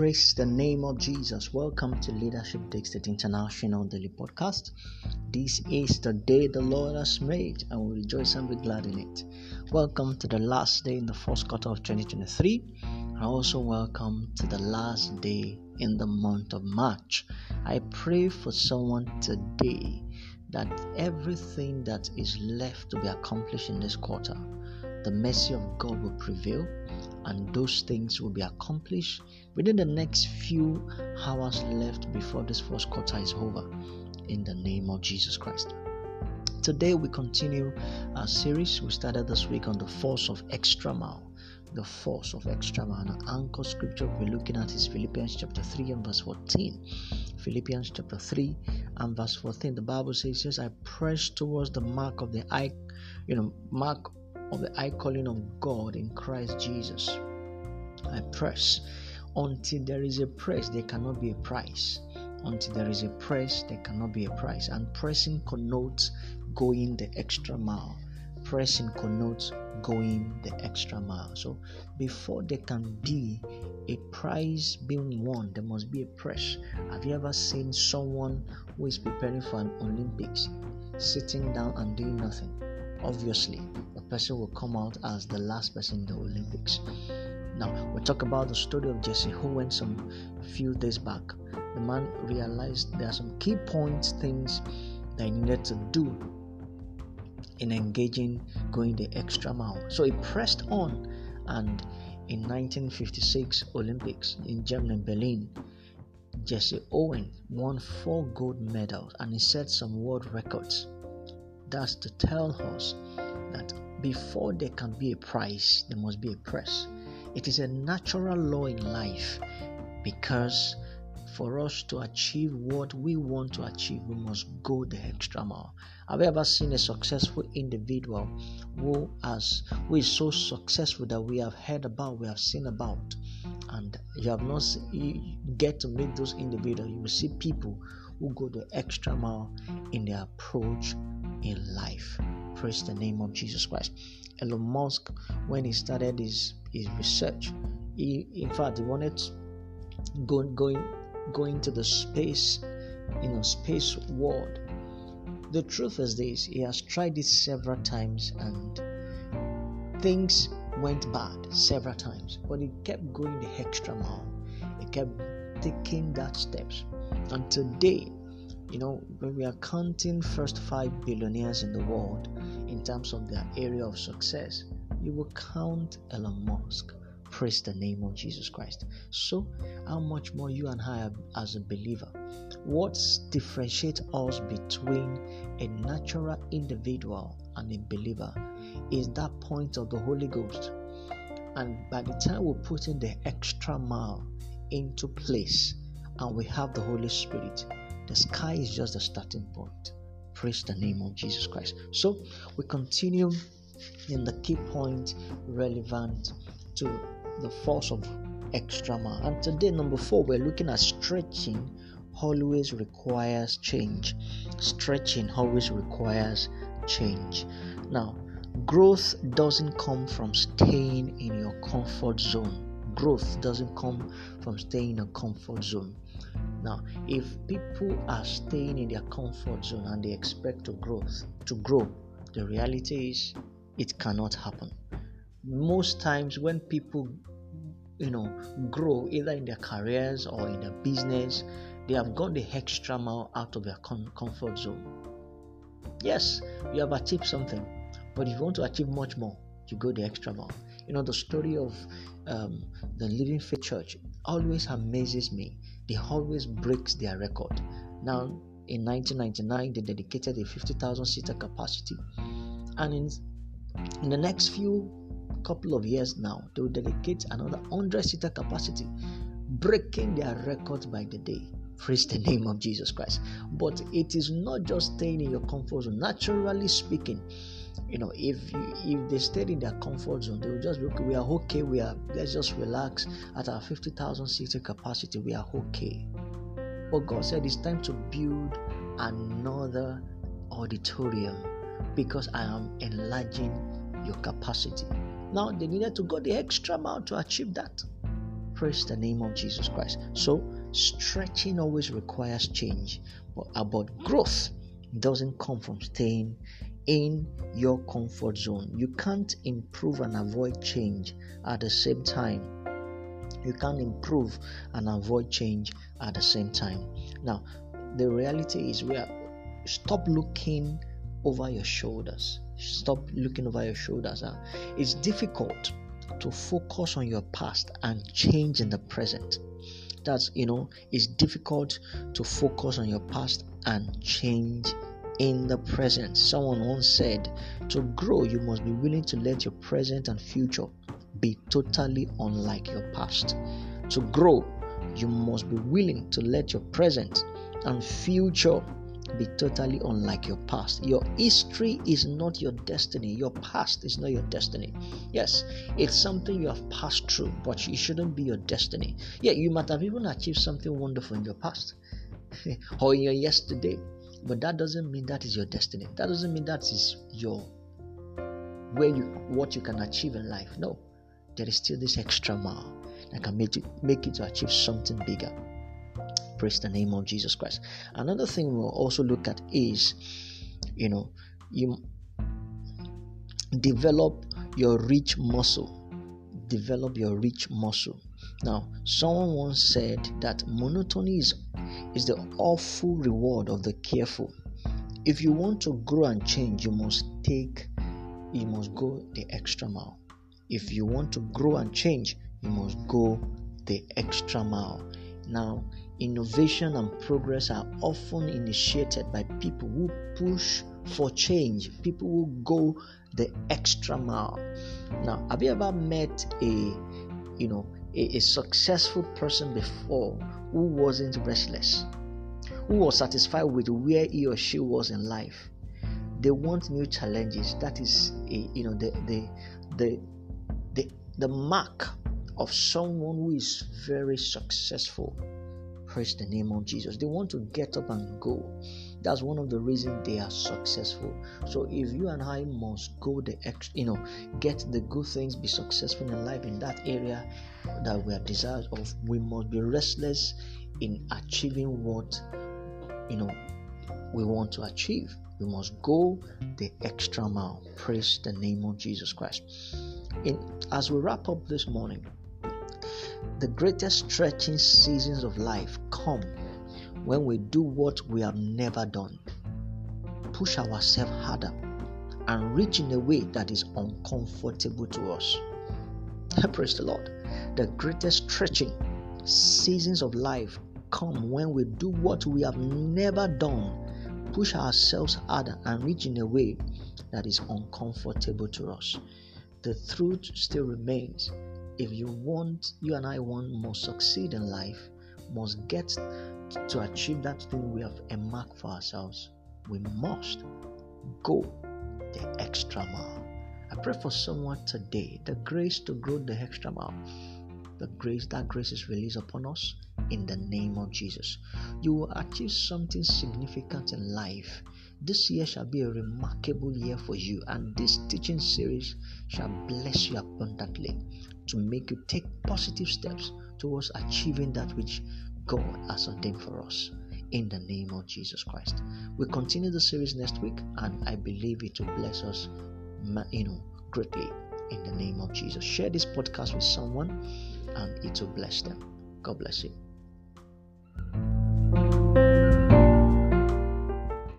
Praise the name of Jesus. Welcome to Leadership Dixit International Daily Podcast. This is the day the Lord has made, and we rejoice and be glad in it. Welcome to the last day in the first quarter of 2023, and also welcome to the last day in the month of March. I pray for someone today that everything that is left to be accomplished in this quarter, the mercy of God will prevail and those things will be accomplished within the next few hours left before this first quarter is over in the name of Jesus Christ. Today we continue our series we started this week on the force of extra mile. The force of extra mile. And our anchor scripture we're looking at is Philippians chapter 3 and verse 14. Philippians chapter 3 and verse 14. The Bible says, Yes, I press towards the mark of the eye, you know, mark of the high calling of God in Christ Jesus. I press. Until there is a press, there cannot be a price. Until there is a press, there cannot be a price. And pressing connotes going the extra mile. Pressing connotes going the extra mile. So before there can be a prize being won, there must be a press. Have you ever seen someone who is preparing for an Olympics sitting down and doing nothing? Obviously, person will come out as the last person in the Olympics. Now, we'll talk about the story of Jesse who went some few days back. The man realized there are some key points, things that he needed to do in engaging going the extra mile. So he pressed on, and in 1956 Olympics in Germany, Berlin, Jesse Owens won four gold medals and he set some world records. That's to tell us before there can be a price, there must be a press. It is a natural law in life because for us to achieve what we want to achieve, we must go the extra mile. Have you ever seen a successful individual who has who is so successful that we have heard about, we have seen about, and you have not you get to meet those individuals, you will see people who go the extra mile in their approach in life. Praise the name of Jesus Christ. Elon Musk, when he started his, his research, he in fact he wanted going going going to the space, you know, space world. The truth is this: he has tried it several times and things went bad several times, but he kept going the extra mile. He kept taking that steps, and today you know, when we are counting first five billionaires in the world in terms of their area of success, you will count Elon Musk. Praise the name of Jesus Christ. So, how much more you and I as a believer? What differentiates us between a natural individual and a believer is that point of the Holy Ghost. And by the time we put in the extra mile into place and we have the Holy Spirit, the sky is just the starting point. Praise the name of Jesus Christ. So we continue in the key point relevant to the force of extra mile. And today, number four, we're looking at stretching always requires change. Stretching always requires change. Now, growth doesn't come from staying in your comfort zone. Growth doesn't come from staying in a comfort zone. Now, if people are staying in their comfort zone and they expect to grow, to grow, the reality is it cannot happen. Most times when people you know grow either in their careers or in their business, they have gone the extra mile out of their com- comfort zone. Yes, you have achieved something, but if you want to achieve much more, you go the extra mile. You know the story of um, the Living Faith Church always amazes me they always breaks their record. Now, in 1999, they dedicated a 50,000 seater capacity, and in in the next few couple of years now, they will dedicate another 100 seater capacity, breaking their records by the day. Praise the name of Jesus Christ. But it is not just staying in your comfort zone. Naturally speaking, you know, if if they stayed in their comfort zone, they will just be okay. We are okay. We are let's just relax at our fifty thousand seating capacity. We are okay. But God said it's time to build another auditorium because I am enlarging your capacity. Now they needed to go the extra mile to achieve that. Praise the name of Jesus Christ. So, stretching always requires change, but about growth doesn't come from staying in your comfort zone. You can't improve and avoid change at the same time. You can't improve and avoid change at the same time. Now, the reality is we are stop looking over your shoulders. Stop looking over your shoulders. Huh? It's difficult to focus on your past and change in the present. That's you know, it's difficult to focus on your past and change in the present. Someone once said, To grow, you must be willing to let your present and future be totally unlike your past. To grow, you must be willing to let your present and future be totally unlike your past. Your history is not your destiny. Your past is not your destiny. Yes, it's something you have passed through, but it shouldn't be your destiny. Yeah, you might have even achieved something wonderful in your past or in your yesterday, but that doesn't mean that is your destiny. That doesn't mean that is your where you what you can achieve in life. No, there is still this extra mile that can make it make it to achieve something bigger. Praise the name of Jesus Christ. Another thing we'll also look at is, you know, you develop your rich muscle. Develop your rich muscle. Now, someone once said that monotony is, is the awful reward of the careful. If you want to grow and change, you must take, you must go the extra mile. If you want to grow and change, you must go the extra mile. Now, innovation and progress are often initiated by people who push for change, people who go the extra mile. Now, have you ever met a, you know, a, a successful person before who wasn't restless, who was satisfied with where he or she was in life? They want new challenges. That is, a, you know, the the the the the mark of someone who is very successful Praise the name of Jesus. They want to get up and go. That's one of the reasons they are successful. So if you and I must go the ex, you know, get the good things, be successful in life in that area that we are desirous of, we must be restless in achieving what you know we want to achieve. We must go the extra mile. Praise the name of Jesus Christ. In, as we wrap up this morning, the greatest stretching seasons of life come when we do what we have never done, push ourselves harder, and reach in a way that is uncomfortable to us. Praise the Lord. The greatest stretching seasons of life come when we do what we have never done, push ourselves harder, and reach in a way that is uncomfortable to us. The truth still remains if you want, you and I want more succeed in life, must get to achieve that thing we have earmarked for ourselves, we must go the extra mile. I pray for someone today the grace to grow the extra mile. The grace, that grace is released upon us in the name of Jesus. You will achieve something significant in life. This year shall be a remarkable year for you, and this teaching series shall bless you abundantly to make you take positive steps towards achieving that which God has ordained for us in the name of Jesus Christ. We continue the series next week, and I believe it will bless us, you know, greatly in the name of Jesus. Share this podcast with someone, and it will bless them. God bless you.